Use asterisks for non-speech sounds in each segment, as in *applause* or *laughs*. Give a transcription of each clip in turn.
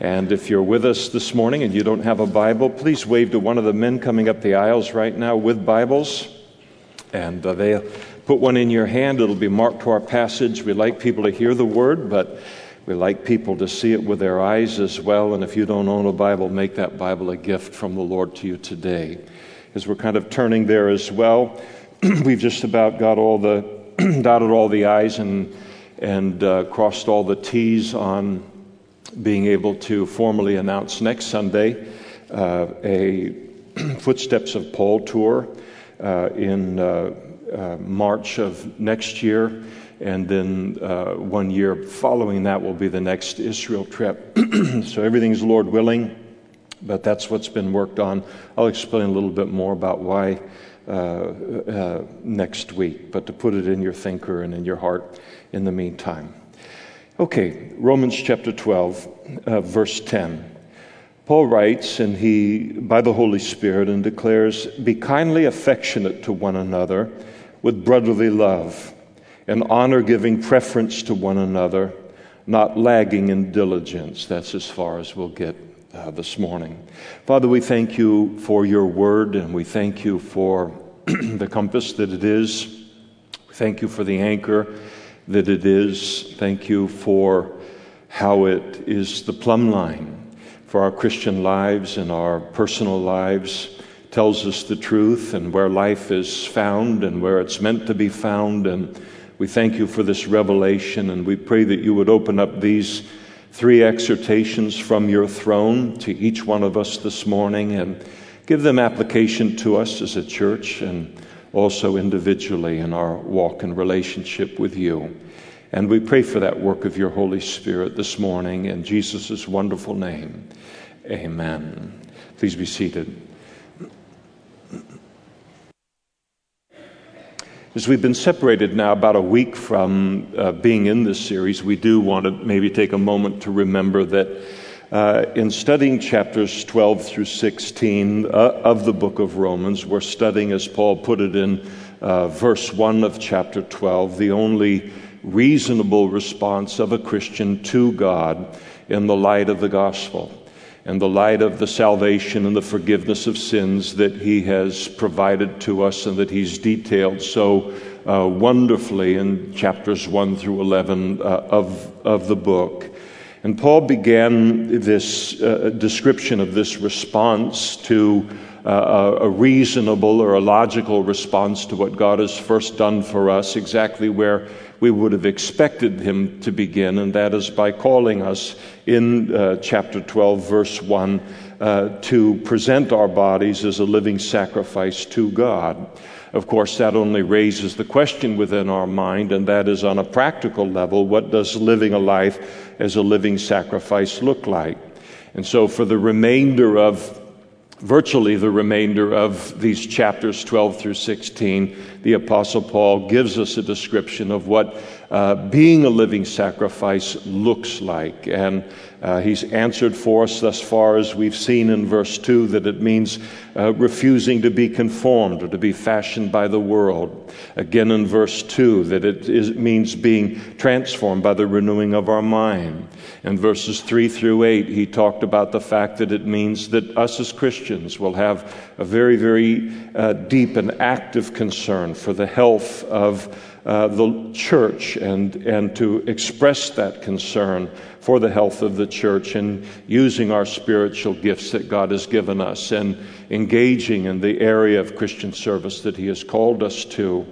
And if you're with us this morning and you don't have a Bible, please wave to one of the men coming up the aisles right now with Bibles. And uh, they'll put one in your hand. It'll be marked to our passage. We like people to hear the word, but we like people to see it with their eyes as well. And if you don't own a Bible, make that Bible a gift from the Lord to you today. As we're kind of turning there as well, *clears throat* we've just about got all the *clears throat* dotted all the I's and and uh, crossed all the T's on being able to formally announce next Sunday uh, a *clears throat* Footsteps of Paul tour uh, in uh, uh, March of next year. And then uh, one year following that will be the next Israel trip. *clears throat* so everything's Lord willing, but that's what's been worked on. I'll explain a little bit more about why next week, but to put it in your thinker and in your heart in the meantime. Okay, Romans chapter 12, uh, verse 10. Paul writes, and he, by the Holy Spirit, and declares, Be kindly affectionate to one another with brotherly love, and honor giving preference to one another, not lagging in diligence. That's as far as we'll get uh, this morning. Father, we thank you for your word, and we thank you for *clears throat* the compass that it is. We thank you for the anchor that it is. Thank you for how it is the plumb line for our Christian lives and our personal lives, tells us the truth and where life is found and where it's meant to be found. And we thank you for this revelation, and we pray that you would open up these three exhortations from your throne to each one of us this morning and give them application to us as a church and also individually in our walk and relationship with you. And we pray for that work of your Holy Spirit this morning in Jesus' wonderful name. Amen. Please be seated. As we've been separated now about a week from uh, being in this series, we do want to maybe take a moment to remember that uh, in studying chapters 12 through 16 uh, of the book of Romans, we're studying, as Paul put it in uh, verse 1 of chapter 12, the only reasonable response of a Christian to God in the light of the gospel and the light of the salvation and the forgiveness of sins that He has provided to us and that He's detailed so uh, wonderfully in chapters 1 through 11 uh, of, of the book. And Paul began this uh, description of this response to uh, a reasonable or a logical response to what God has first done for us, exactly where we would have expected him to begin, and that is by calling us in uh, chapter 12, verse 1, uh, to present our bodies as a living sacrifice to God. Of course, that only raises the question within our mind, and that is on a practical level what does living a life as a living sacrifice look like? And so, for the remainder of virtually the remainder of these chapters 12 through 16, the Apostle Paul gives us a description of what uh, being a living sacrifice looks like. And uh, he's answered for us thus far, as we've seen in verse 2, that it means uh, refusing to be conformed or to be fashioned by the world. Again in verse 2, that it is, means being transformed by the renewing of our mind. In verses 3 through 8, he talked about the fact that it means that us as Christians will have a very, very uh, deep and active concern for the health of uh, the church and, and to express that concern for the health of the church and using our spiritual gifts that God has given us and engaging in the area of Christian service that He has called us to.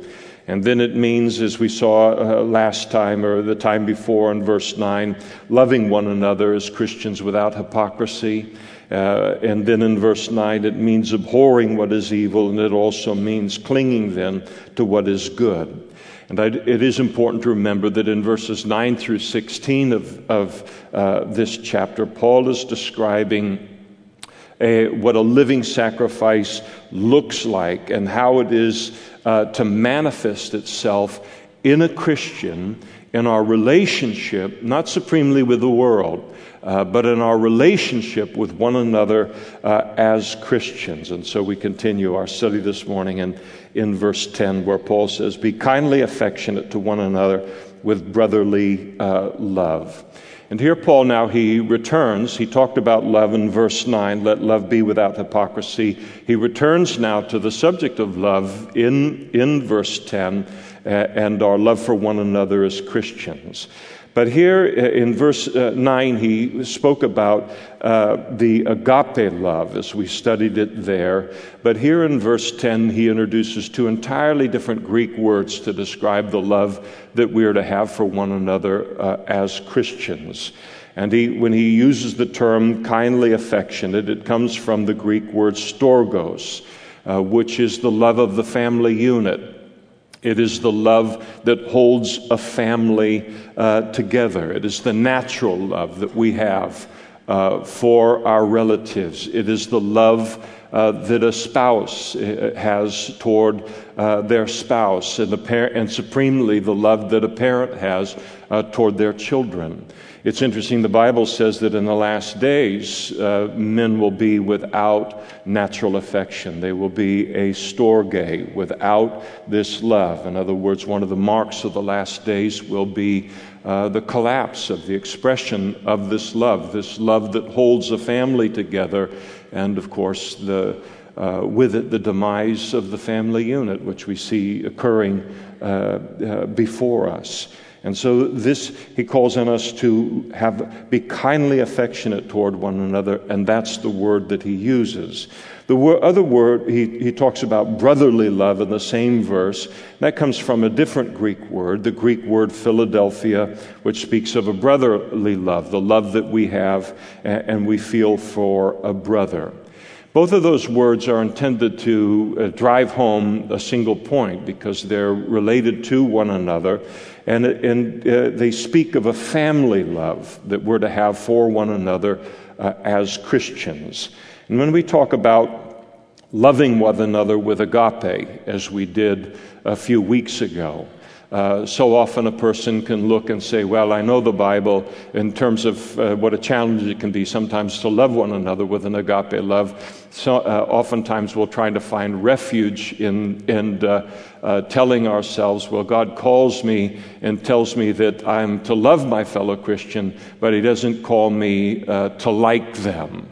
And then it means, as we saw uh, last time or the time before in verse 9, loving one another as Christians without hypocrisy. Uh, and then in verse 9, it means abhorring what is evil, and it also means clinging then to what is good. And I, it is important to remember that in verses 9 through 16 of, of uh, this chapter, Paul is describing a, what a living sacrifice looks like and how it is uh, to manifest itself in a Christian in our relationship, not supremely with the world, uh, but in our relationship with one another uh, as Christians. And so we continue our study this morning in, in verse 10, where Paul says, Be kindly affectionate to one another with brotherly uh, love. And here, Paul now he returns. He talked about love in verse 9, let love be without hypocrisy. He returns now to the subject of love in, in verse 10 uh, and our love for one another as Christians. But here uh, in verse uh, 9, he spoke about uh, the agape love as we studied it there. But here in verse 10, he introduces two entirely different Greek words to describe the love that we are to have for one another uh, as Christians. And he, when he uses the term kindly affectionate, it comes from the Greek word storgos, uh, which is the love of the family unit. It is the love that holds a family uh, together. It is the natural love that we have uh, for our relatives. It is the love uh, that a spouse uh, has toward uh, their spouse, and, par- and supremely the love that a parent has uh, toward their children. It's interesting, the Bible says that in the last days, uh, men will be without natural affection. They will be a storge without this love. In other words, one of the marks of the last days will be uh, the collapse of the expression of this love, this love that holds a family together, and of course, the, uh, with it, the demise of the family unit, which we see occurring uh, uh before us. And so this he calls on us to have be kindly affectionate toward one another, and that's the word that he uses. The other word he, he talks about brotherly love in the same verse. That comes from a different Greek word, the Greek word Philadelphia, which speaks of a brotherly love, the love that we have and we feel for a brother. Both of those words are intended to uh, drive home a single point because they're related to one anher. And, and uh, they speak of a family love that we're to have for one another uh, as Christians. And when we talk about loving one another with agape, as we did a few weeks ago, uh, so often a person can look and say, Well, I know the Bible in terms of uh, what a challenge it can be sometimes to love one another with an agape love. So, uh, oftentimes we'll try to find refuge in, in uh, uh, telling ourselves, Well, God calls me and tells me that I'm to love my fellow Christian, but He doesn't call me to like them.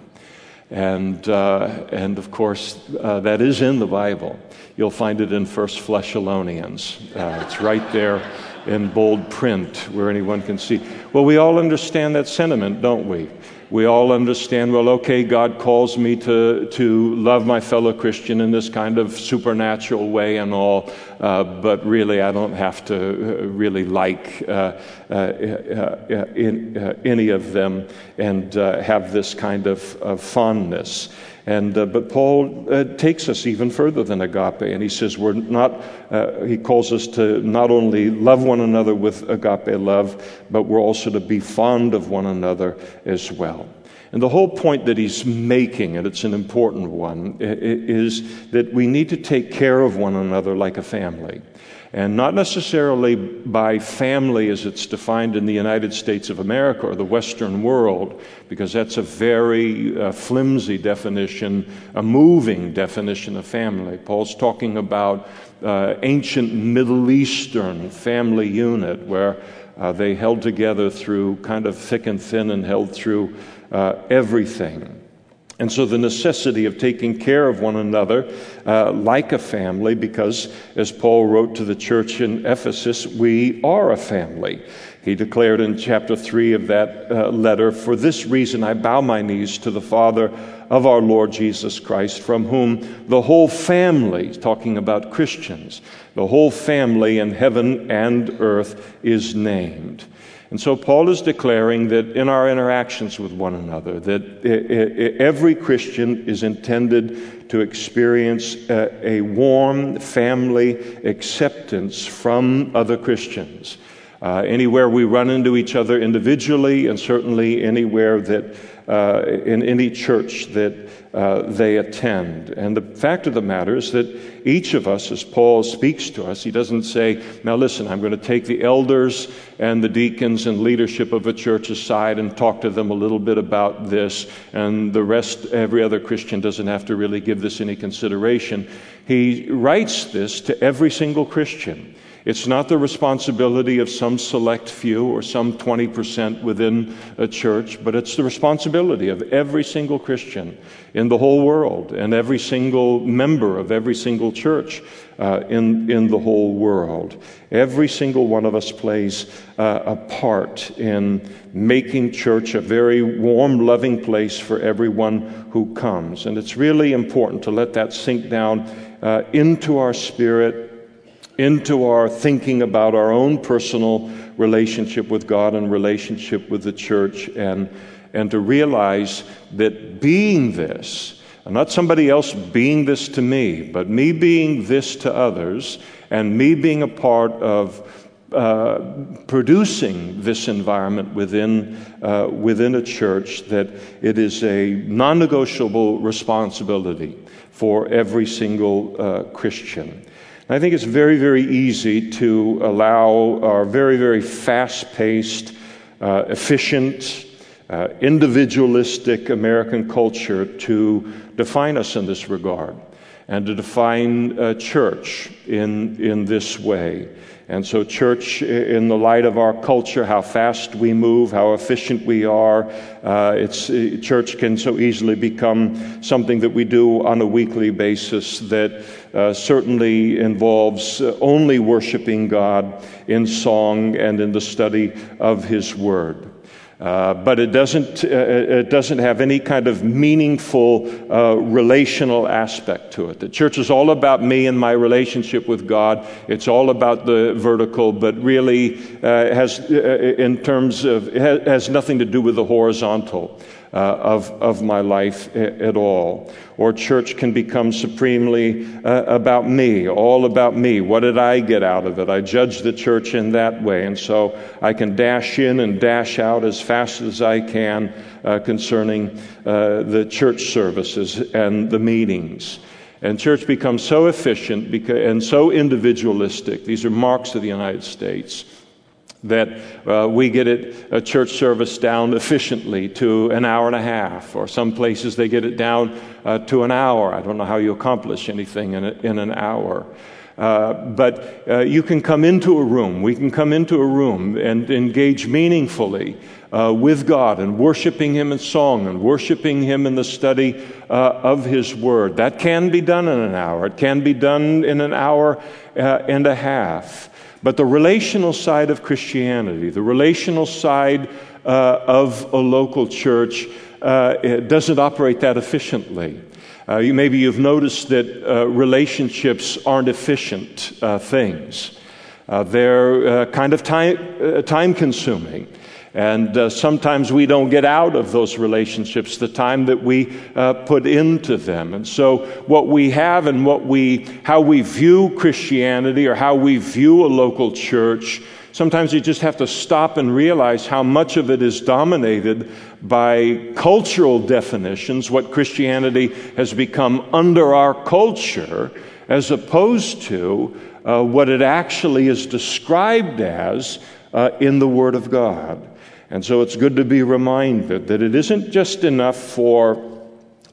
And, and of course, that is in the Bible. You'll find it in First Thessalonians. Uh, it's right there in bold print where anyone can see. Well, we all understand that sentiment, don't we? We all understand, well, okay, God calls me to, to love my fellow Christian in this kind of supernatural way and all, uh, but really I don't have to uh, really like uh, uh, uh in, any of them and have this kind of, of fondness. And, uh, but Paul uh, takes us even further than agape, and he says we're not, uh, he calls us to not only love one another with agape love, but we're also to be fond of one another as well. And the whole point that he's making, and it's an important one, is that we need to take care of one another like a family and not necessarily by family as it's defined in the United States of America or the Western world, because that's a very uh, flimsy definition, a moving definition of family. Paul's talking about uh, ancient Middle Eastern family unit where uh, they held together through kind of thick and thin and held through uh, everything. And so, the necessity of taking care of one another uh, like a family, because as Paul wrote to the church in Ephesus, we are a family. He declared in chapter 3 of that uh, letter, For this reason I bow my knees to the Father of our Lord Jesus Christ, from whom the whole family, talking about Christians, the whole family in heaven and earth is named. And so Paul is declaring that in our interactions with one another, that every Christian is intended to experience a warm family acceptance from other Christians. Uh, anywhere we run into each other individually, and certainly anywhere that uh, in any church that uh, they attend. And the fact of the matter is that each of us, as Paul speaks to us, he doesn't say, Now listen, I'm going to take the elders and the deacons and leadership of a church aside and talk to them a little bit about this, and the rest, every other Christian doesn't have to really give this any consideration. He writes this to every single Christian. It's not the responsibility of some select few or some 20% within a church, but it's the responsibility of every single Christian in the whole world and every single member of every single church uh, in, in the whole world. Every single one of us plays uh, a part in making church a very warm, loving place for everyone who comes. And it's really important to let that sink down uh, into our spirit into our thinking about our own personal relationship with God and relationship with the church, and, and to realize that being this, and not somebody else being this to me, but me being this to others, and me being a part of uh, producing this environment within, uh, within a church, that it is a non negotiable responsibility for every single uh, Christian. I think it's very, very easy to allow our very, very fast paced, uh, efficient, uh, individualistic American culture to define us in this regard and to define uh, church in, in this way. And so, church, in the light of our culture, how fast we move, how efficient we are, uh, it's, church can so easily become something that we do on a weekly basis that uh, certainly involves uh, only worshiping God in song and in the study of His Word. Uh, but it doesn't, uh, it doesn't have any kind of meaningful uh, relational aspect to it. The church is all about me and my relationship with God. It's all about the vertical, but really uh, has, uh, in terms of, has nothing to do with the horizontal uh, of, of my life at all. Or church can become supremely uh, about me, all about me. What did I get out of it? I judge the church in that way. And so I can dash in and dash out as fast as I can uh, concerning uh, the church services and the meetings. And church becomes so efficient and so individualistic. These are marks of the United States that uh, we get it a church service down efficiently to an hour and a half, or some places they get it down uh, to an hour. I don't know how you accomplish anything in, a, in an hour. Uh, but uh, you can come into a room, we can come into a room and engage meaningfully uh, with God and worshiping Him in song and worshiping Him in the study uh, of His Word. That can be done in an hour, it can be done in an hour and a half. But the relational side of Christianity, the relational side uh, of a local church, uh, doesn't operate that efficiently. Uh, you, maybe you've noticed that uh, relationships aren't efficient uh, things. Uh, they're kind of time, time consuming. And uh, sometimes we don't get out of those relationships the time that we uh, put into them. And so, what we have and what we, how we view Christianity or how we view a local church, sometimes you just have to stop and realize how much of it is dominated by cultural definitions, what Christianity has become under our culture, as opposed to uh, what it actually is described as uh, in the Word of God. And so it's good to be reminded that it isn't just enough for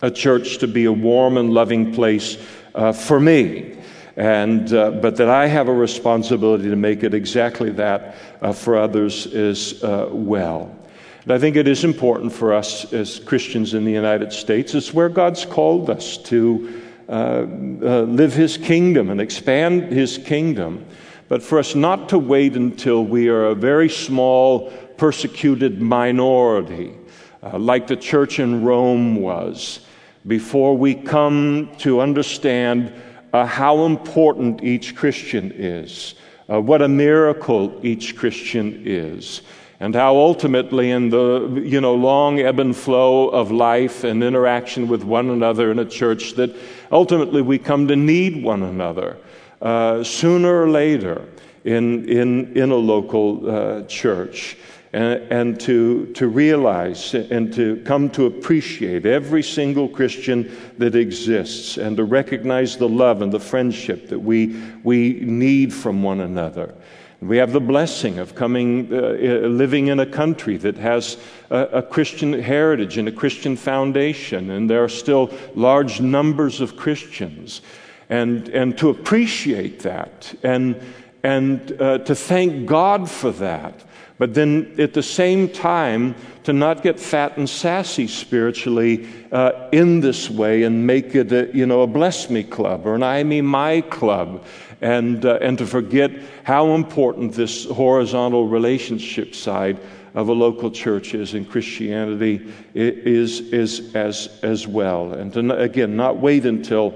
a church to be a warm and loving place uh, for me, and, uh, but that I have a responsibility to make it exactly that uh, for others as uh, well. And I think it is important for us as Christians in the United States. It's where God's called us to uh, uh, live His kingdom and expand His kingdom. But for us not to wait until we are a very small persecuted minority, uh, like the church in Rome was, before we come to understand uh, how important each Christian is, uh, what a miracle each Christian is, and how ultimately, in the you know long ebb and flow of life and interaction with one another in a church, that ultimately we come to need one another uh, sooner or later in in in a local uh, church and, and to, to realize and to come to appreciate every single Christian that exists and to recognize the love and the friendship that we, we need from one another. We have the blessing of coming, uh, uh, living in a country that has a, a, Christian heritage and a Christian foundation, and there are still large numbers of Christians. And, and to appreciate that and, and uh, to thank God for that. But then at the same time, to not get fat and sassy spiritually uh, in this way and make it a, you know, a bless me club or an I me my club. And, uh, and to forget how important this horizontal relationship side of a local church is in Christianity is, is as, as well. And to, again, not wait until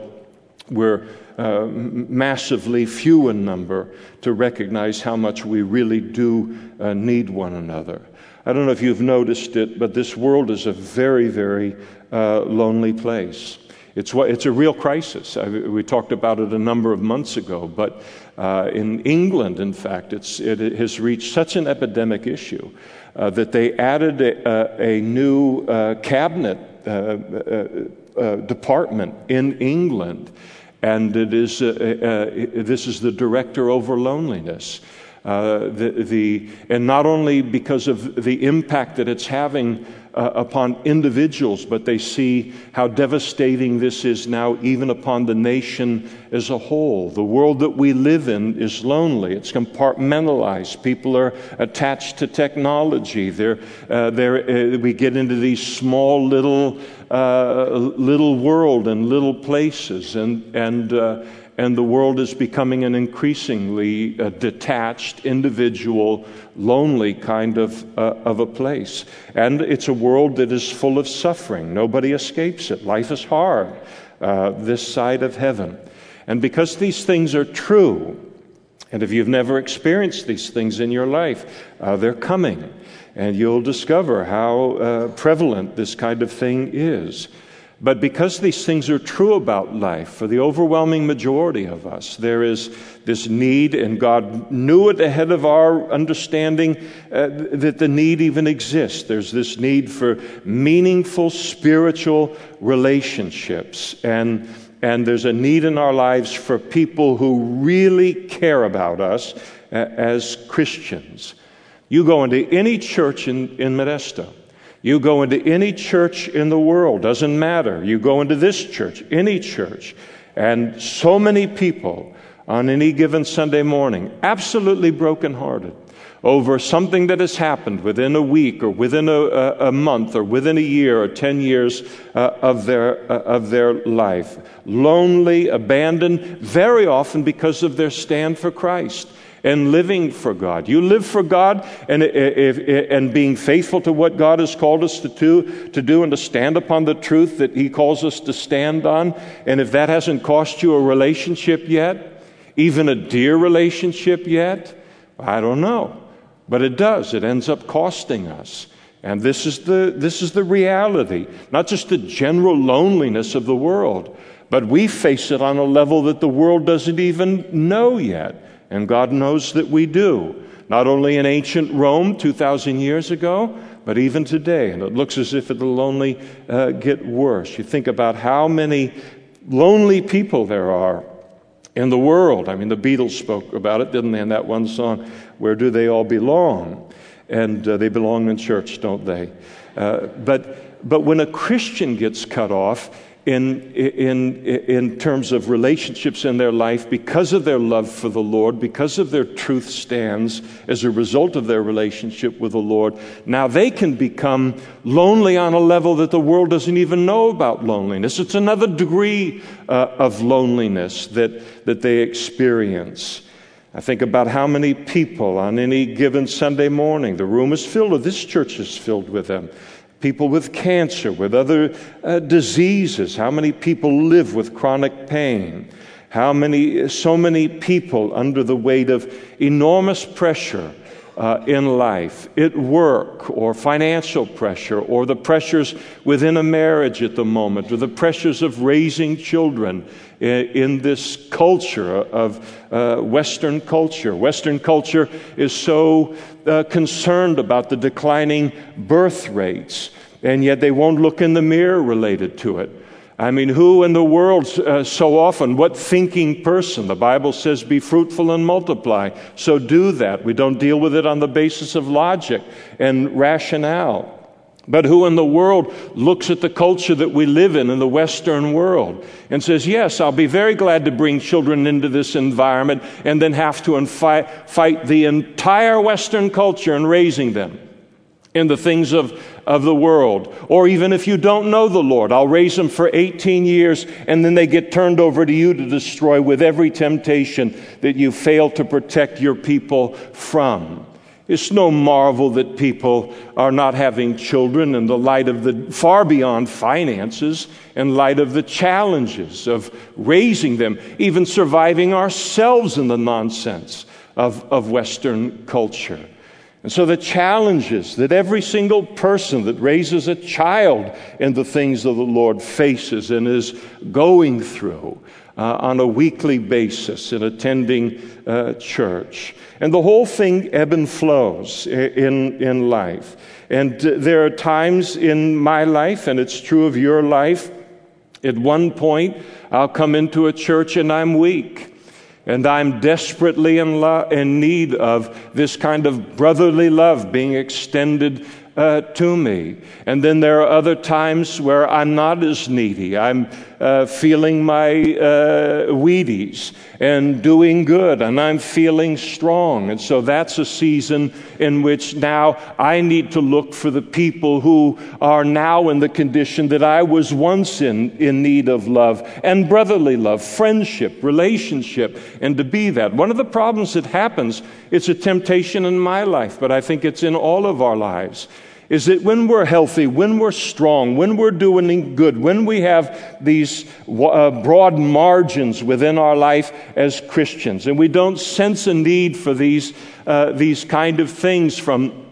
we're uh, massively few in number to recognize how much we really do uh, need one another. I don't know if you've noticed it, but this world is a very, very uh, lonely place. It's, it's a real crisis. I, we talked about it a number of months ago, but uh, in England, in fact, it has reached such an epidemic issue uh, that they added a, a new uh, cabinet department in England and it is, uh, uh, this is the director over loneliness. Uh, the, the, and not only because of the impact that it's having uh, upon individuals, but they see how devastating this is now, even upon the nation as a whole. The world that we live in is lonely, it's compartmentalized. People are attached to technology. They're, uh, they're, uh, we get into these small little uh, little world and little places, and, and, uh, and the world is becoming an increasingly uh, detached, individual, lonely kind of, uh, of a place. And it's a world that is full of suffering. Nobody escapes it. Life is hard uh, this side of heaven. And because these things are true, and if you've never experienced these things in your life, uh, they're coming and you'll discover how uh, prevalent this kind of thing is. But because these things are true about life, for the overwhelming majority of us, there is this need, and God knew it ahead of our understanding uh, that the need even exists. There's this need for meaningful spiritual relationships. And, and there's a need in our lives for people who really care about us uh, as Christians. You go into any church in, in Modesto. You go into any church in the world, doesn't matter. You go into this church, any church, and so many people on any given Sunday morning, absolutely brokenhearted over something that has happened within a week or within a, a, a month or within a year or 10 years uh, of, their, uh, of their life. Lonely, abandoned, very often because of their stand for Christ and living for God. You live for God and, and being faithful to what God has called us to do, to do and to stand upon the truth that He calls us to stand on. And if that hasn't cost you a relationship yet, even a dear relationship yet, I don't know. But it does. It ends up costing us. And this is the, this is the reality, not just the general loneliness of the world, but we face it on a level that the world doesn't even know yet. And God knows that we do, not only in ancient Rome 2,000 years ago, but even today. And it looks as if it'll only uh, get worse. You think about how many lonely people there are in the world. I mean, the Beatles spoke about it, didn't they, in that one song, Where Do They All Belong? And uh, they belong in church, don't they? Uh, but, but when a Christian gets cut off, in, in, in terms of relationships in their life because of their love for the Lord, because of their truth stands as a result of their relationship with the Lord. Now they can become lonely on a level that the world doesn't even know about loneliness. It's another degree uh, of loneliness that, that they experience. I think about how many people on any given Sunday morning, the room is filled, or this church is filled with them people with cancer, with other uh, diseases. How many people live with chronic pain? How many, so many people under the weight of enormous pressure uh, in life, at work, or financial pressure, or the pressures within a marriage at the moment, or the pressures of raising children in, this culture of uh, Western culture. Western culture is so uh, concerned about the declining birth rates, and yet they won't look in the mirror related to it. I mean, who in the world uh, so often, what thinking person? The Bible says, be fruitful and multiply. So do that. We don't deal with it on the basis of logic and rationale. But who in the world looks at the culture that we live in, in the Western world, and says, Yes, I'll be very glad to bring children into this environment, and then have to fight the entire Western culture in raising them in the things of, of the world. Or even if you don't know the Lord, I'll raise them for 18 years, and then they get turned over to you to destroy with every temptation that you fail to protect your people from. It's no marvel that people are not having children in the light of the far beyond finances, in light of the challenges of raising them, even surviving ourselves in the nonsense of, of Western culture. And so the challenges that every single person that raises a child in the things of the Lord faces and is going through uh, on a weekly basis in attending uh, church. And the whole thing ebb and flows in, in life. And uh, there are times in my life, and it's true of your life, at one point, I'll come into a church and I'm weak. And I'm desperately in, lo- in need of this kind of brotherly love being extended uh, to me. And then there are other times where I'm not as needy. I'm uh, feeling my uh, Wheaties and doing good, and I'm feeling strong. And so that's a season in which now I need to look for the people who are now in the condition that I was once in, in need of love and brotherly love, friendship, relationship, and to be that. One of the problems that happens, it's a temptation in my life, but I think it's in all of our lives is that when we're healthy, when we're strong, when we're doing good, when we have these uh, broad margins within our life as Christians, and we don't sense a need for these, uh, these kind of things from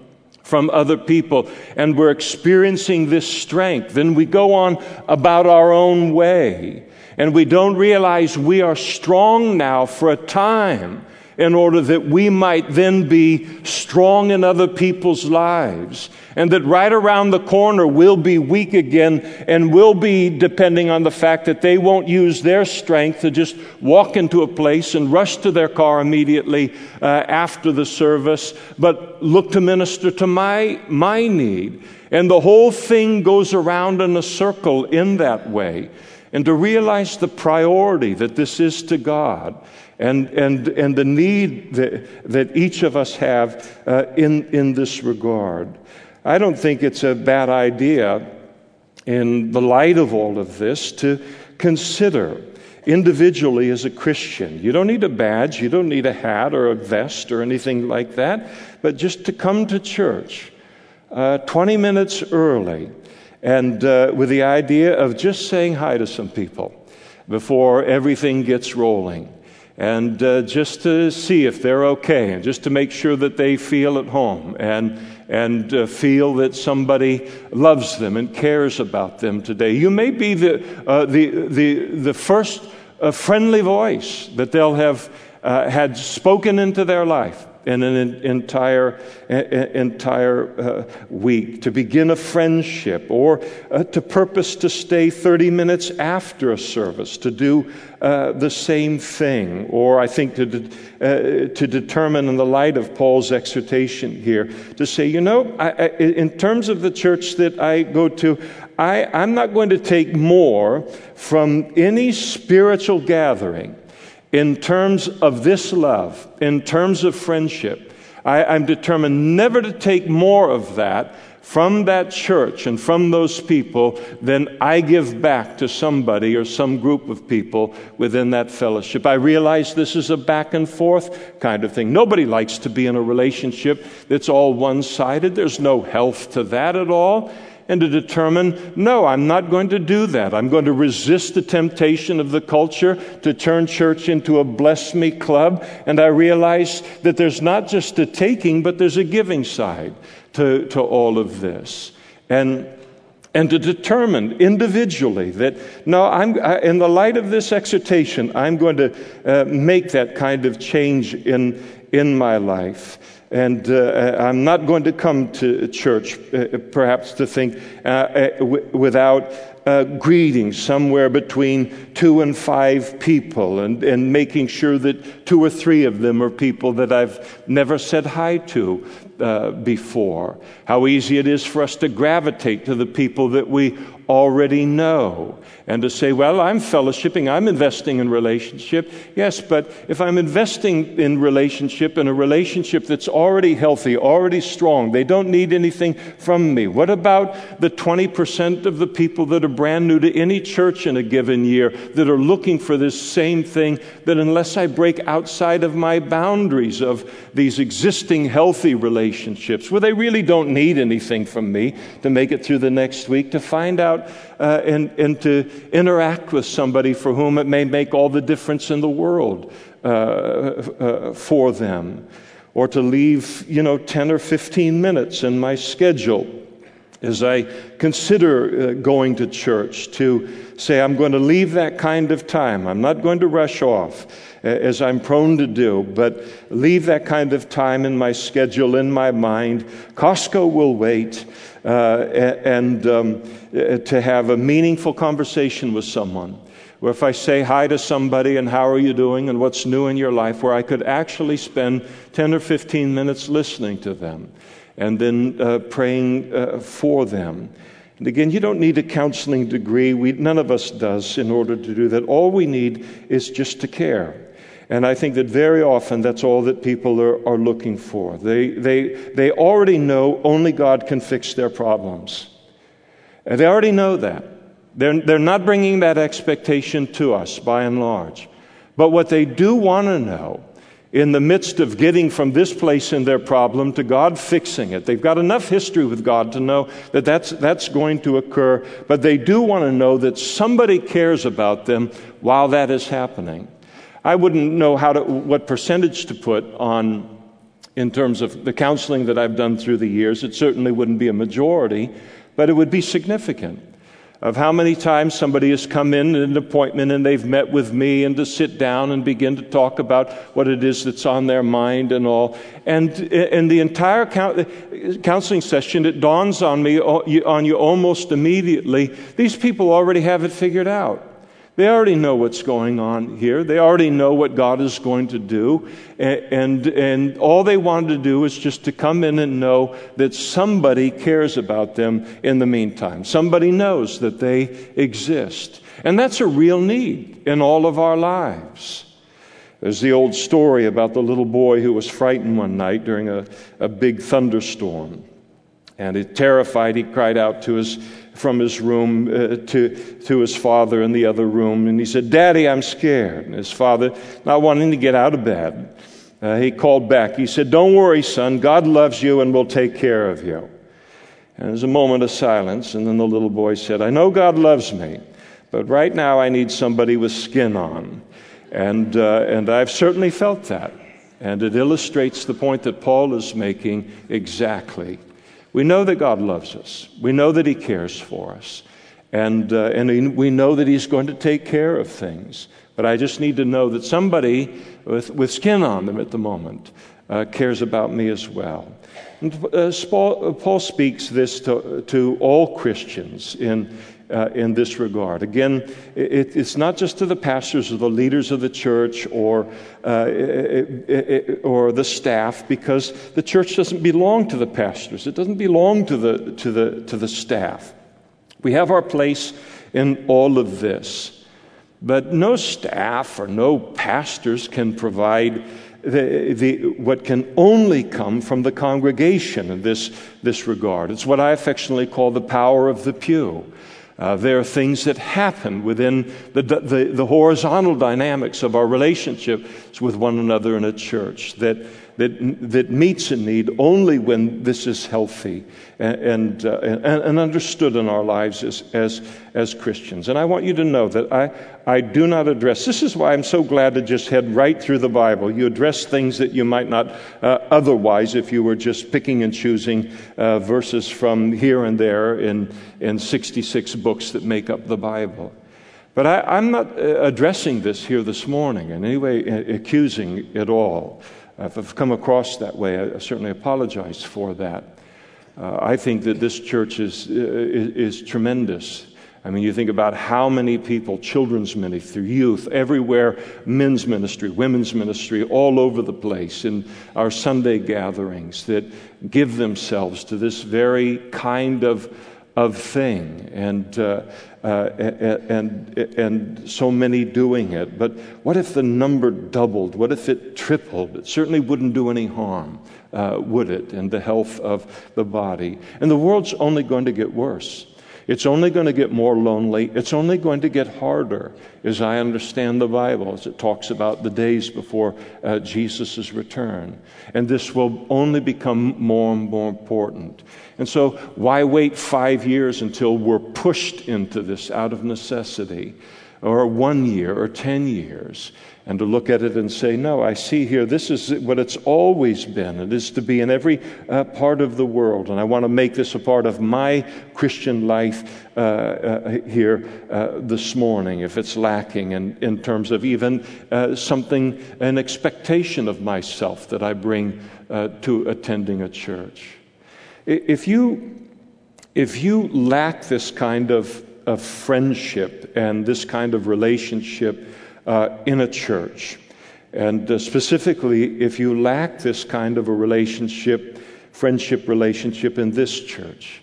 from other people, and we're experiencing this strength, then we go on about our own way. And we don't realize we are strong now for a time in order that we might then be strong in other people's lives. And that right around the corner we'll be weak again and we'll be depending on the fact that they won't use their strength to just walk into a place and rush to their car immediately uh, after the service, but look to minister to my, my need. And the whole thing goes around in a circle in that way. And to realize the priority that this is to God and, and, and the need that, that each of us have uh, in, in this regard. I don't think it's a bad idea, in the light of all of this, to consider individually as a Christian. You don't need a badge, you don't need a hat or a vest or anything like that, but just to come to church uh, 20 minutes early and uh, with the idea of just saying hi to some people before everything gets rolling and uh, just to see if they're okay and just to make sure that they feel at home and, and uh, feel that somebody loves them and cares about them today. You may be the, uh, the, the, the first uh, friendly voice that they'll have uh, had spoken into their life in an entire, entire uh, week, to begin a friendship, or uh, to purpose to stay 30 minutes after a service to do uh, the same thing, or I think to, de- uh, to determine in the light of Paul's exhortation here, to say, you know, I, I, in terms of the church that I go to, I, I'm not going to take more from any spiritual gathering in terms of this love, in terms of friendship, I, am determined never to take more of that from that church and from those people than I give back to somebody or some group of people within that fellowship. I realize this is a back and forth kind of thing. Nobody likes to be in a relationship that's all one sided. There's no health to that at all and to determine, no, I'm not going to do that. I'm going to resist the temptation of the culture to turn church into a bless me club. And I realize that there's not just a taking, but there's a giving side to, to all of this. And and to determine individually that no, I'm I, in the light of this exhortation, I'm going to uh, make that kind of change in in my life. And uh, I'm not going to come to church, uh, perhaps, to think uh, uh w- without uh, greetings somewhere between two and five people and, and making sure that two or three of them are people that I've never said hi to uh, before. How easy it is for us to gravitate to the people that we already know and to say, well, I'm fellowshipping, I'm investing in relationship. Yes, but if I'm investing in relationship, in a relationship that's already healthy, already strong, they don't need anything from me. What about the 20% of the people that are brand new to any church in a given year that are looking for this same thing that unless I break outside of my boundaries of these existing healthy relationships, where they really don't need anything from me to make it through the next week, to find out uh, and, and to interact with somebody for whom it may make all the difference in the world uh, uh, for them. Or to leave, you know, 10 or 15 minutes in my schedule as I consider uh, going to church to say, I'm going to leave that kind of time. I'm not going to rush off as I'm prone to do, but leave that kind of time in my schedule, in my mind. Costco will wait. Uh, and um, uh, to have a meaningful conversation with someone. Where if I say hi to somebody and how are you doing and what's new in your life, where I could actually spend 10 or 15 minutes listening to them and then uh, praying uh, for them. And again, you don't need a counseling degree. We, none of us does in order to do that. All we need is just to care. And I think that very often that's all that people are, are looking for. They, they, they already know only God can fix their problems. And they already know that. They're, they're not bringing that expectation to us by and large. But what they do want to know in the midst of getting from this place in their problem to God fixing it. They've got enough history with God to know that that's, that's going to occur, but they do want to know that somebody cares about them while that is happening. I wouldn't know how to, what percentage to put on in terms of the counseling that I've done through the years. It certainly wouldn't be a majority, but it would be significant of how many times somebody has come in at an appointment and they've met with me and to sit down and begin to talk about what it is that's on their mind and all. And in the entire counseling session, it dawns on me, oh, on you almost immediately, these people already have it figured out. They already know what's going on here. They already know what God is going to do. And, and all they wanted to do is just to come in and know that somebody cares about them in the meantime. Somebody knows that they exist. And that's a real need in all of our lives. There's the old story about the little boy who was frightened one night during a, a big thunderstorm. And he terrified, he cried out to his from his room uh, to, to his father in the other room. And he said, Daddy, I'm scared. And his father, not wanting to get out of bed, uh, he called back. He said, Don't worry, son. God loves you and will take care of you. And there's a moment of silence. And then the little boy said, I know God loves me, but right now I need somebody with skin on. And, uh, and I've certainly felt that. And it illustrates the point that Paul is making exactly. We know that God loves us. We know that He cares for us. And, uh, and we know that He's going to take care of things. But I just need to know that somebody with, with skin on them at the moment uh, cares about me as well. And, uh, Paul, Paul, speaks this to, to all Christians in, uh, in this regard. Again, it, it's not just to the pastors or the leaders of the church or, uh, it, it, or the staff, because the church doesn't belong to the pastors. It doesn't belong to the, to the, to the staff. We have our place in all of this. But no staff or no pastors can provide the, the, what can only come from the congregation in this, this regard. It's what I affectionately call the power of the pew. Uh, there are things that happen within the, the, the, horizontal dynamics of our relationships with one another in a church that, that, that meets a need only when this is healthy and, and, uh, and, and, understood in our lives as, as, as Christians. And I want you to know that I, I do not address, this is why I'm so glad to just head right through the Bible. You address things that you might not uh, otherwise if you were just picking and choosing uh, verses from here and there in, in 66 books that make up the Bible. But I, am not uh, addressing this here this morning in any way uh, accusing at all. If I've come across that way, I certainly apologize for that. Uh, I think that this church is, is, is, tremendous. I mean, you think about how many people, children's ministry, youth, everywhere, men's ministry, women's ministry, all over the place in our Sunday gatherings that give themselves to this very kind of, of thing. And, uh, uh, and, and so many doing it. But what if the number doubled? What if it tripled? It certainly wouldn't do any harm, uh, would it, in the health of the body? And the world's only going to get worse. It's only going to get more lonely. It's only going to get harder, as I understand the Bible, as it talks about the days before uh, Jesus' return. And this will only become more and more important. And so, why wait five years until we're pushed into this out of necessity? Or one year or 10 years? and to look at it and say, No, I see here, this is what it's always been. It is to be in every uh, part of the world. And I want to make this a part of my Christian life uh, uh, here uh, this morning, if it's lacking, in, in terms of even uh, something, an expectation of myself that I bring uh, to attending a church. If you, if you lack this kind of, of friendship and this kind of relationship, uh, in a church. And uh, specifically, if you lack this kind of a relationship, friendship relationship in this church,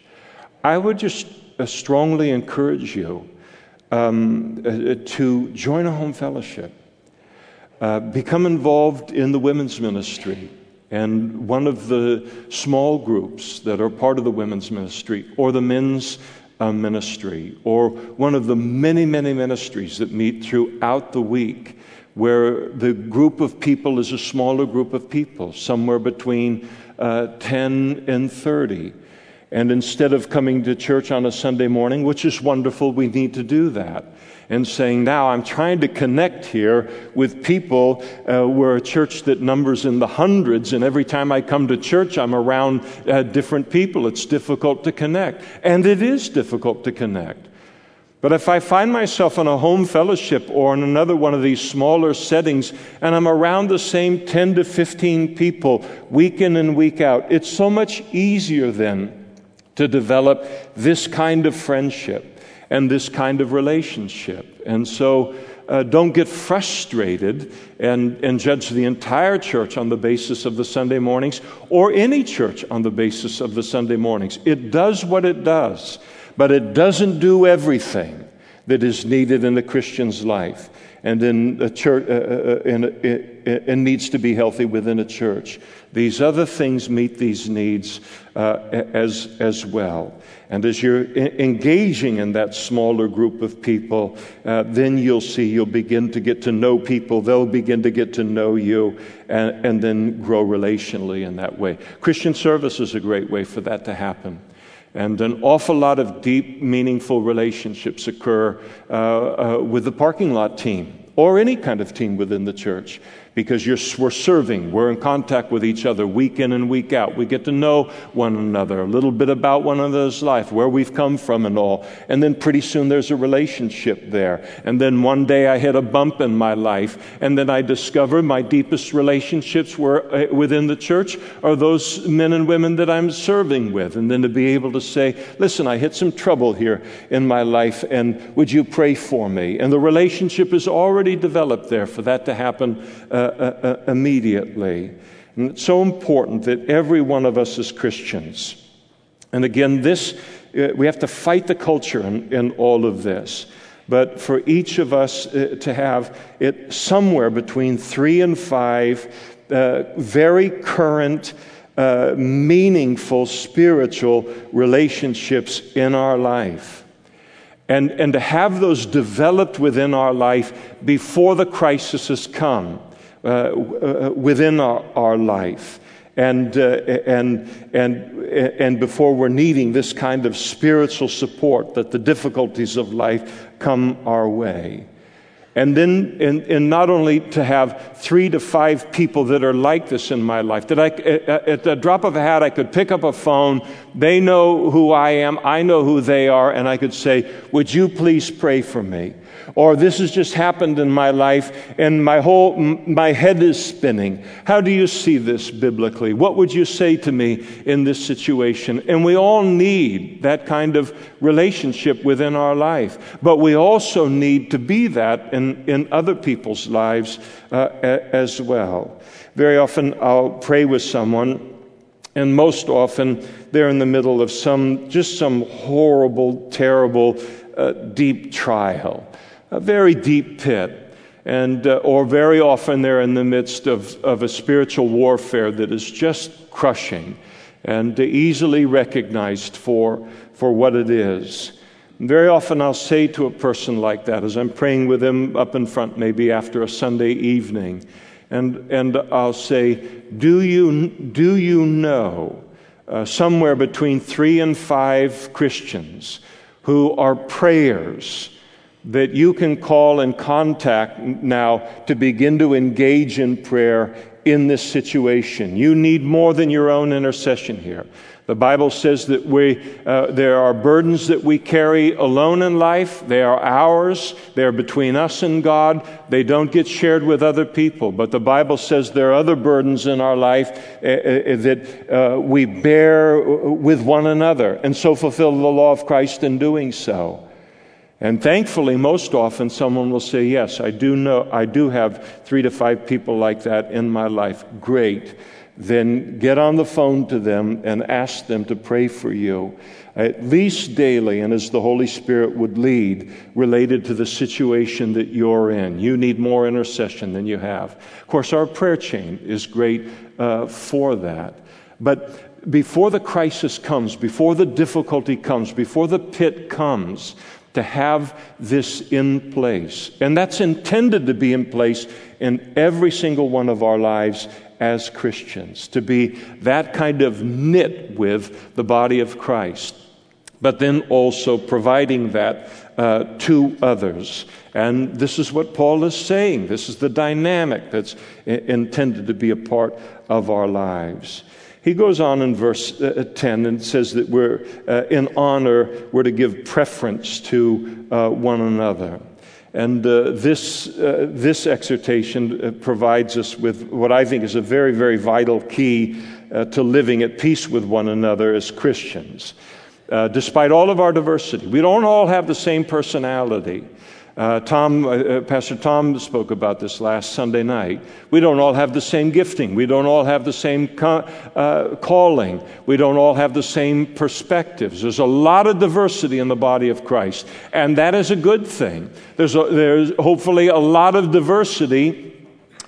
I would just uh, strongly encourage you um, uh, to join a home fellowship. Uh, become involved in the women's ministry and one of the small groups that are part of the women's ministry or the men's uh, ministry or one of the many, many ministries that meet throughout the week where the group of people is a smaller group of people, somewhere between uh, 10 and 30. And instead of coming to church on a Sunday morning, which is wonderful, we need to do that and saying, Now I'm trying to connect here with people. Uh, we're a church that numbers in the hundreds, and every time I come to church, I'm around uh, different people. It's difficult to connect. And it is difficult to connect. But if I find myself in a home fellowship or in another one of these smaller settings and I'm around the same 10 to 15 people week in and week out, it's so much easier then to develop this kind of friendship and this kind of relationship. And so uh, don't get frustrated and, and judge the entire church on the basis of the Sunday mornings or any church on the basis of the Sunday mornings. It does what it does, but it doesn't do everything that is needed in the Christian's life and in a church, uh, uh, in, uh, and needs to be healthy within a church. These other things meet these needs uh, as, as well. And as you're engaging in that smaller group of people, uh, then you'll see you'll begin to get to know people. They'll begin to get to know you and, and then grow relationally in that way. Christian service is a great way for that to happen. And an awful lot of deep, meaningful relationships occur uh, uh, with the parking lot team or any kind of team within the church because we're serving, we're in contact with each other week in and week out. We get to know one another, a little bit about one another's life, where we've come from, and all. And then pretty soon there's a relationship there. And then one day I hit a bump in my life, and then I discover my deepest relationships were uh, within the church are those men and women that I'm serving with. And then to be able to say, listen, I hit some trouble here in my life, and would you pray for me? And the relationship is already developed there for that to happen. Uh, uh, uh, immediately. And it's so important that every one of us as Christians, and again, this, uh, we have to fight the culture in, in, all of this. But for each of us uh, to have it somewhere between three and five uh, very current, uh, meaningful spiritual relationships in our life. And, and to have those developed within our life before the crisis has come. Uh, uh, within our, our life. And, uh, and, and, and before we're needing this kind of spiritual support, that the difficulties of life come our way. And then, and, not only to have three to five people that are like this in my life, that I, at the drop of a hat, I could pick up a phone. They know who I am. I know who they are. And I could say, Would you please pray for me? Or this has just happened in my life and my whole, my head is spinning. How do you see this biblically? What would you say to me in this situation? And we all need that kind of relationship within our life. But we also need to be that in, in other people's lives uh, as well. Very often I'll pray with someone and most often they're in the middle of some, just some horrible, terrible, uh, deep trial a very deep pit. And, uh, or very often they're in the midst of, of a spiritual warfare that is just crushing and easily recognized for, for what it is. Very often I'll say to a person like that as I'm praying with them up in front, maybe after a Sunday evening, and, and I'll say, Do you, do you know uh, somewhere between three and five Christians who are prayers? That you can call and contact now to begin to engage in prayer in this situation. You need more than your own intercession here. The Bible says that we, uh, there are burdens that we carry alone in life. They are ours. They are between us and God. They don't get shared with other people. But the Bible says there are other burdens in our life uh, uh, that we bear with one another and so fulfill the law of Christ in doing so. And thankfully, most often someone will say, Yes, I do know, I do have three to five people like that in my life. Great. Then get on the phone to them and ask them to pray for you, at least daily, and as the Holy Spirit would lead, related to the situation that you're in. You need more intercession than you have. Of course, our prayer chain is great uh, for that. But before the crisis comes, before the difficulty comes, before the pit comes, to have this in place. And that's intended to be in place in every single one of our lives as Christians, to be that kind of knit with the body of Christ, but then also providing that uh, to others. And this is what Paul is saying. This is the dynamic that's intended to be a part of our lives. He goes on in verse uh, 10 and says that we're, uh, in honor, we're to give preference to uh, one another. And uh, this, uh, this exhortation uh, provides us with what I think is a very, very vital key to living at peace with one another as Christians. despite all of our diversity, we don't all have the same personality. Uh, Tom, uh, uh, Pastor Tom spoke about this last Sunday night. We don't all have the same gifting. We don't all have the same uh, calling. We don't all have the same perspectives. There's a lot of diversity in the body of Christ, and that is a good thing. There's, a, there's hopefully a lot of diversity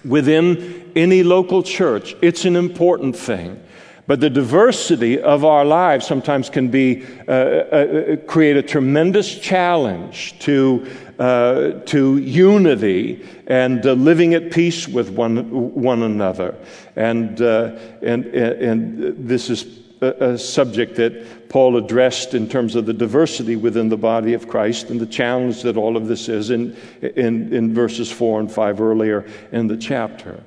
within any local church. It's an important thing. But the diversity of our lives sometimes can be, uh, uh, create a tremendous challenge to uh, to unity and uh, living at peace with one, one another. And, uh, and, and this is a, a subject that Paul addressed in terms of the diversity within the body of Christ and the challenge that all of this is in, in, in verses 4 and 5 earlier in the chapter.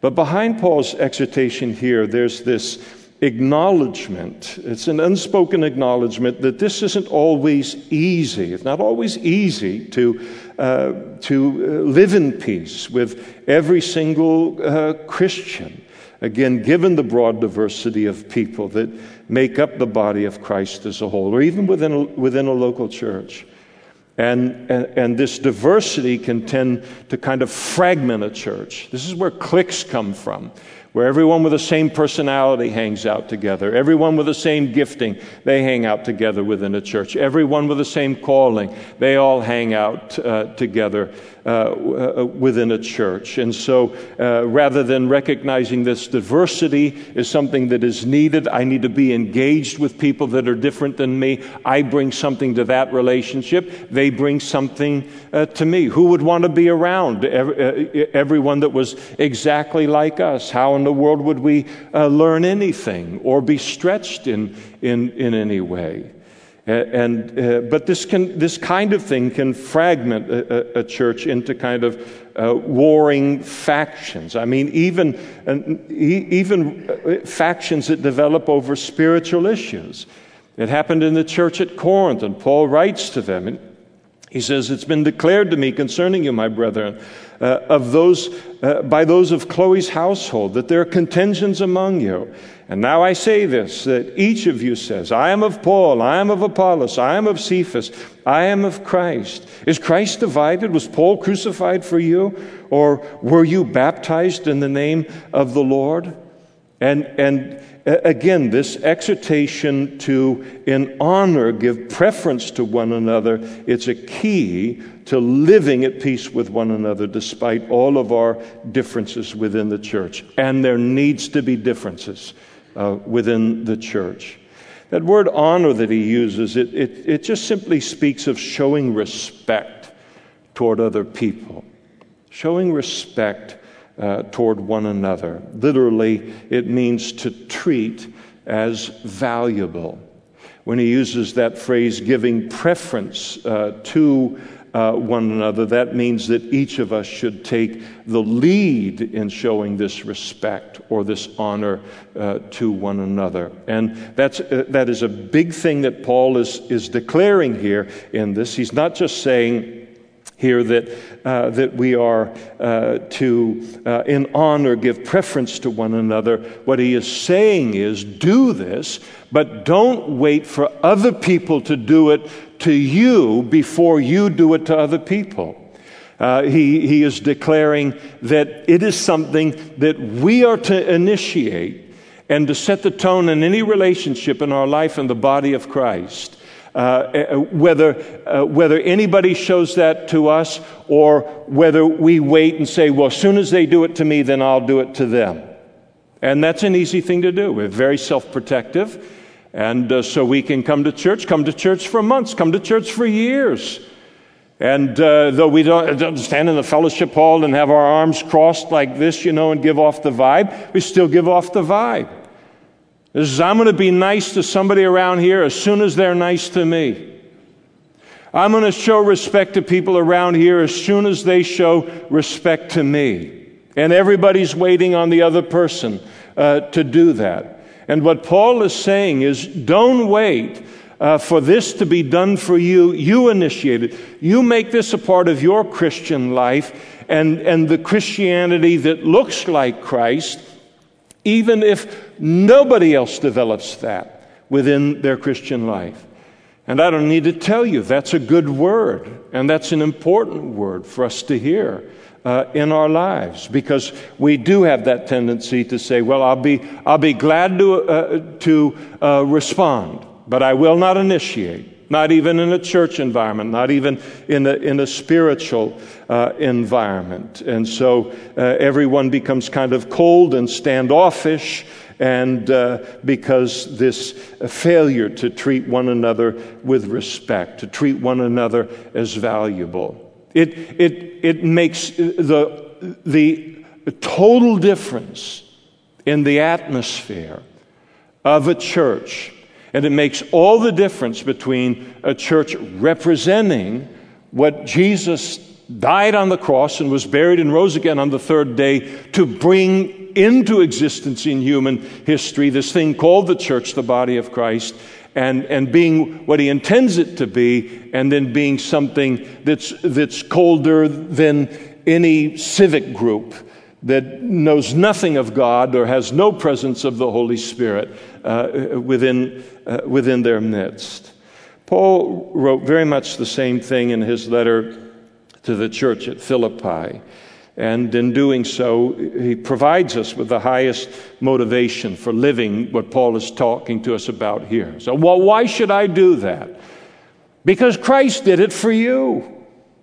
But behind Paul's exhortation here, there's this acknowledgement. It's an unspoken acknowledgement that this isn't always easy. It's not always easy to, uh, to uh, live in peace with every single uh, Christian. Again, given the broad diversity of people that make up the body of Christ as a whole, or even within a, within a local church. And, and, and, this diversity can tend to kind of fragment a church. This is where cliques come from where everyone with the same personality hangs out together, everyone with the same gifting, they hang out together within a church, everyone with the same calling, they all hang out uh, together uh, uh, within a church. And so uh, rather than recognizing this diversity is something that is needed, I need to be engaged with people that are different than me. I bring something to that relationship, they bring something uh, to me. Who would want to be around every, everyone that was exactly like us? How in the world would we learn anything or be stretched in, in, in any way? And, uh, but this, can, this kind of thing can fragment a, a, a church into kind of uh, warring factions. I mean, even, uh, even factions that develop over spiritual issues. It happened in the church at Corinth, and Paul writes to them. And he says, It's been declared to me concerning you, my brethren, uh, of those, uh, by those of Chloe's household, that there are contentions among you. And now I say this that each of you says, I am of Paul, I am of Apollos, I am of Cephas, I am of Christ. Is Christ divided? Was Paul crucified for you? Or were you baptized in the name of the Lord? And, and again, this exhortation to, in honor, give preference to one another, it's a key to living at peace with one another despite all of our differences within the church. And there needs to be differences uh, within the church. That word honor that he uses, it, it, it just simply speaks of showing respect toward other people, showing respect uh, toward one another. Literally, it means to treat as valuable. When he uses that phrase, giving preference uh, to uh, one another, that means that each of us should take the lead in showing this respect or this honor uh, to one another. And that's, uh, that is a big thing that Paul is, is declaring here in this. He's not just saying, here that, uh, that we are uh, to, uh, in honor, give preference to one another. What he is saying is do this, but don't wait for other people to do it to you before you do it to other people. Uh, he, he is declaring that it is something that we are to initiate and to set the tone in any relationship in our life in the body of Christ. Uh, uh, whether, uh, whether anybody shows that to us or whether we wait and say, well, as soon as they do it to me, then I'll do it to them. And that's an easy thing to do. We're very self protective. And uh, so we can come to church, come to church for months, come to church for years. And uh, though we don't, don't, stand in the fellowship hall and have our arms crossed like this, you know, and give off the vibe, we still give off the vibe. Is, I'm going to be nice to somebody around here as soon as they're nice to me. I'm going to show respect to people around here as soon as they show respect to me. And everybody's waiting on the other person uh, to do that. And what Paul is saying is don't wait uh, for this to be done for you. You initiate it. You make this a part of your Christian life and, and the Christianity that looks like Christ even if nobody else develops that within their Christian life. And I don't need to tell you, that's a good word, and that's an important word for us to hear. Uh, in our lives because we do have that tendency to say, well, I'll be, I'll be glad to, uh, to uh, respond, but I will not initiate not even in a church environment, not even in a, in a spiritual uh, environment. And so uh, everyone becomes kind of cold and standoffish, and uh, because this failure to treat one another with respect, to treat one another as valuable. It, it, it makes the, the total difference in the atmosphere of a church and it makes all the difference between a church representing what Jesus died on the cross and was buried and rose again on the third day to bring into existence in human history this thing called the church, the body of Christ, and, and being what he intends it to be, and then being something that's, that's colder than any civic group that knows nothing of God or has no presence of the Holy Spirit uh, within, uh, within their midst. Paul wrote very much the same thing in his letter to the church at Philippi. And in doing so, he provides us with the highest motivation for living what Paul is talking to us about here. So, well, why should I do that? Because Christ did it for you.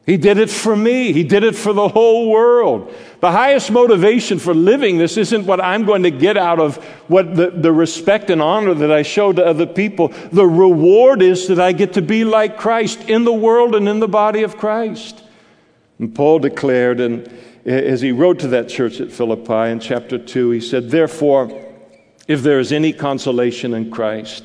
He did it for me. He did it for the whole world. The highest motivation for living this isn't what I'm going to get out of what the, the respect and honor that I show to other people. The reward is that I get to be like Christ in the world and in the body of Christ. And Paul declared, and as he wrote to that church at Philippi in chapter 2, he said, Therefore, if there is any consolation in Christ,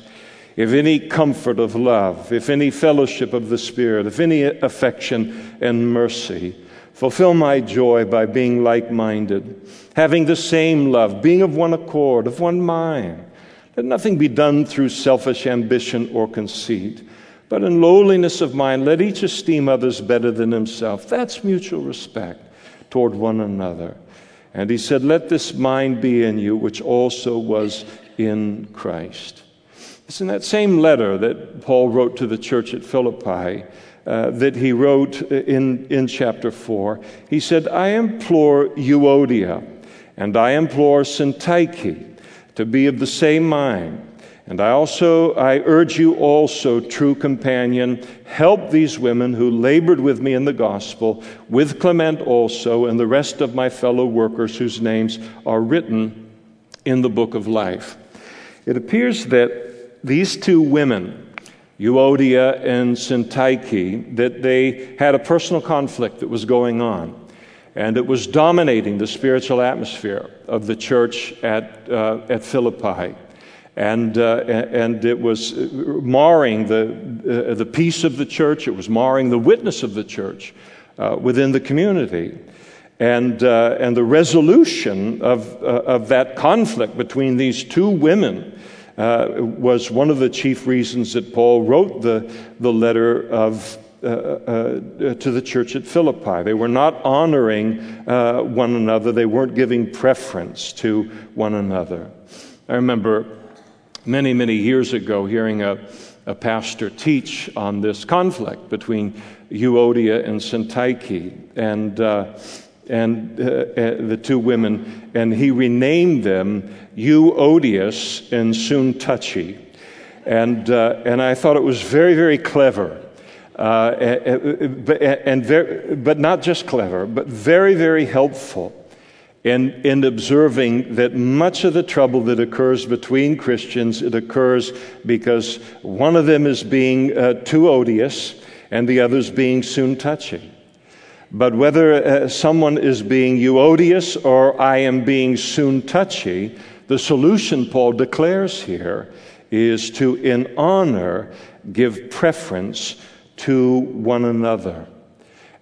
if any comfort of love, if any fellowship of the Spirit, if any affection and mercy, fulfill my joy by being like minded, having the same love, being of one accord, of one mind. Let nothing be done through selfish ambition or conceit, but in lowliness of mind, let each esteem others better than himself. That's mutual respect toward one another. And he said, Let this mind be in you, which also was in Christ. It's in that same letter that Paul wrote to the church at Philippi. Uh, that he wrote in, in chapter 4. He said, I implore Euodia and I implore Syntyche to be of the same mind. And I also I urge you also, true companion, help these women who labored with me in the gospel, with Clement also, and the rest of my fellow workers whose names are written in the book of life. It appears that these two women, Euodia and Syntyche, that they had a personal conflict that was going on. And it was dominating the spiritual atmosphere of the church at, uh, at Philippi and, uh, and it was marring the, uh, the peace of the church, it was marring the witness of the church uh, within the community. And, uh, and the resolution of, uh, of that conflict between these two women uh, was one of the chief reasons that Paul wrote the, the letter of, uh, uh, to the church at Philippi. They were not honoring uh, one another, they weren't giving preference to one another. I remember many, many years ago hearing a, a pastor teach on this conflict between Euodia and Syntyche and, uh, and uh, uh, the two women, and he renamed them You Odious and Soon Touchy. And, uh, and I thought it was very, very clever. Uh, and, and very, but not just clever, but very, very helpful in, in observing that much of the trouble that occurs between Christians, it occurs because one of them is being uh, too odious and the other is being soon touchy. But whether uh, someone is being euodious or I am being soon touchy, the solution Paul declares here is to, in honor, give preference to one another.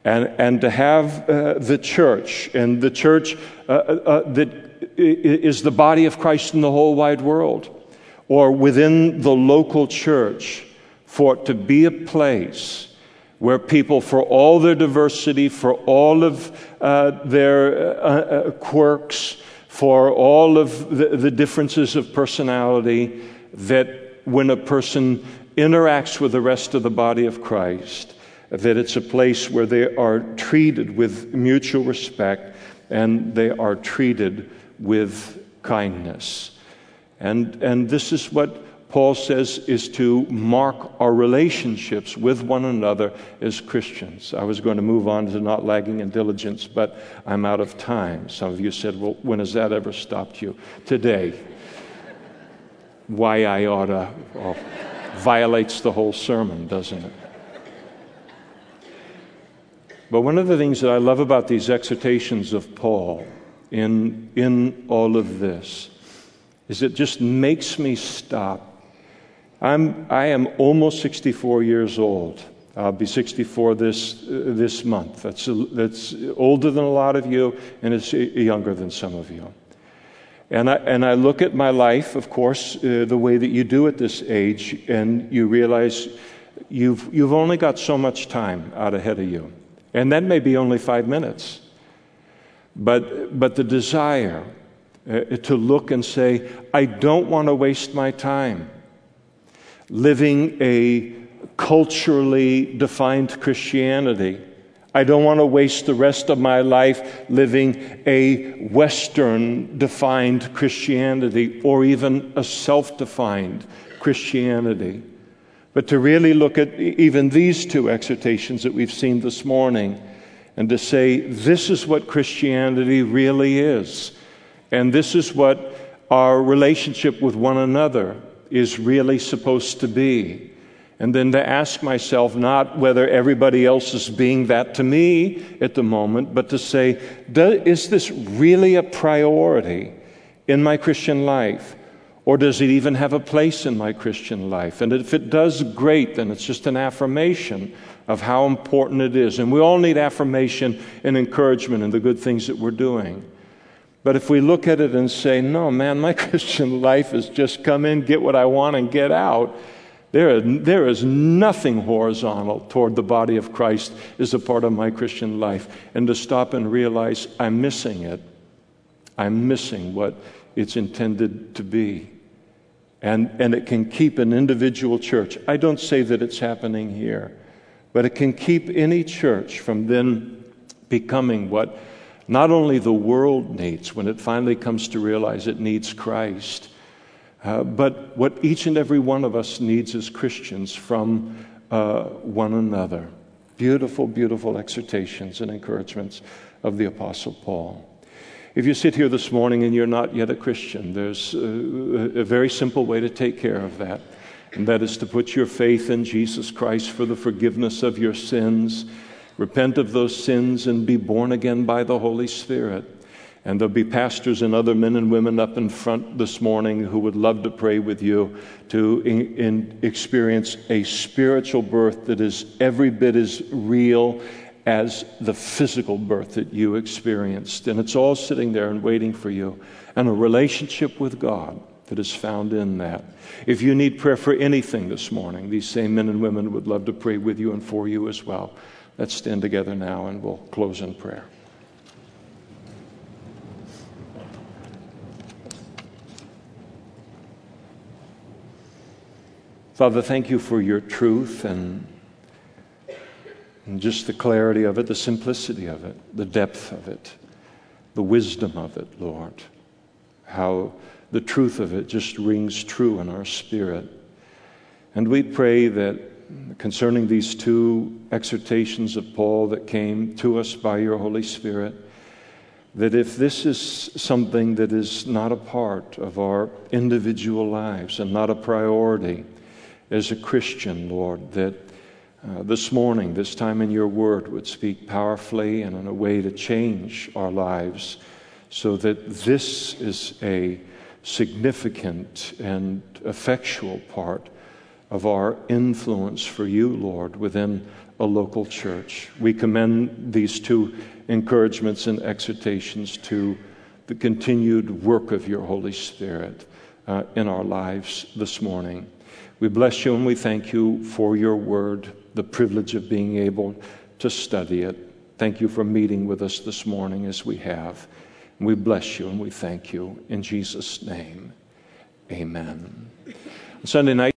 And, and to have uh, the church, and the church uh, uh, uh that is the body of Christ in the whole wide world, or within the local church, for it to be a place where people, for all their diversity, for all of uh, their uh, quirks, for all of the, the differences of personality, that when a person interacts with the rest of the body of Christ, that it's a place where they are treated with mutual respect and they are treated with kindness. And, and this is what Paul says is to mark our relationships with one another as Christians. I was going to move on to not lagging in diligence, but I'm out of time. Some of you said, Well, when has that ever stopped you? Today. Why I oughta violates the whole sermon, doesn't it? But one of the things that I love about these exhortations of Paul in, in all of this is it just makes me stop. I'm, I am almost 64 years old. I'll be 64 this, uh, this month. That's, that's older than a lot of you, and it's younger than some of you. And I, and I look at my life, of course, uh, the way that you do at this age, and you realize you've, you've only got so much time out ahead of you. And that may be only five minutes. But, but the desire uh, to look and say, I don't want to waste my time living a culturally defined Christianity. I don't want to waste the rest of my life living a Western defined Christianity or even a self defined Christianity but to really look at even these two exhortations that we've seen this morning and to say, this is what Christianity really is. And this is what our relationship with one another is really supposed to be. And then to ask myself not whether everybody else is being that to me at the moment, but to say, is this really a priority in my Christian life? Or does it even have a place in my Christian life? And if it does, great, then it's just an affirmation of how important it is. And we all need affirmation and encouragement in the good things that we're doing. But if we look at it and say, no, man, my *laughs* Christian life is just come in, get what I want, and get out, there, there is nothing horizontal toward the body of Christ as a part of my Christian life. And to stop and realize I'm missing it, I'm missing what it's intended to be. And, and it can keep an individual church. I don't say that it's happening here, but it can keep any church from then becoming what not only the world needs when it finally comes to realize it needs Christ, uh, but what each and every one of us needs as Christians from uh, one another. Beautiful, beautiful exhortations and encouragements of the Apostle Paul. If you sit here this morning and you're not yet a Christian, there's a, a very simple way to take care of that. And that is to put your faith in Jesus Christ for the forgiveness of your sins, repent of those sins, and be born again by the Holy Spirit. And there'll be pastors and other men and women up in front this morning who would love to pray with you to in, in experience a spiritual birth that is every bit as real as the physical birth that you experienced. And it's all sitting there and waiting for you. And a relationship with God that is found in that. If you need prayer for anything this morning, these same men and women would love to pray with you and for you as well. Let's stand together now and we'll close in prayer. Father, thank you for your truth and and just the clarity of it, the simplicity of it, the depth of it, the wisdom of it, Lord. How the truth of it just rings true in our spirit. And we pray that concerning these two exhortations of Paul that came to us by your Holy Spirit, that if this is something that is not a part of our individual lives and not a priority as a Christian, Lord, that uh, this morning, this time in your word, would speak powerfully and in a way to change our lives so that this is a significant and effectual part of our influence for you, Lord, within a local church. We commend these two encouragements and exhortations to the continued work of your Holy Spirit uh, in our lives this morning. We bless you and we thank you for your word the privilege of being able to study it. Thank you for meeting with us this morning as we have. We bless you and we thank you in Jesus' name. Amen. Sunday night.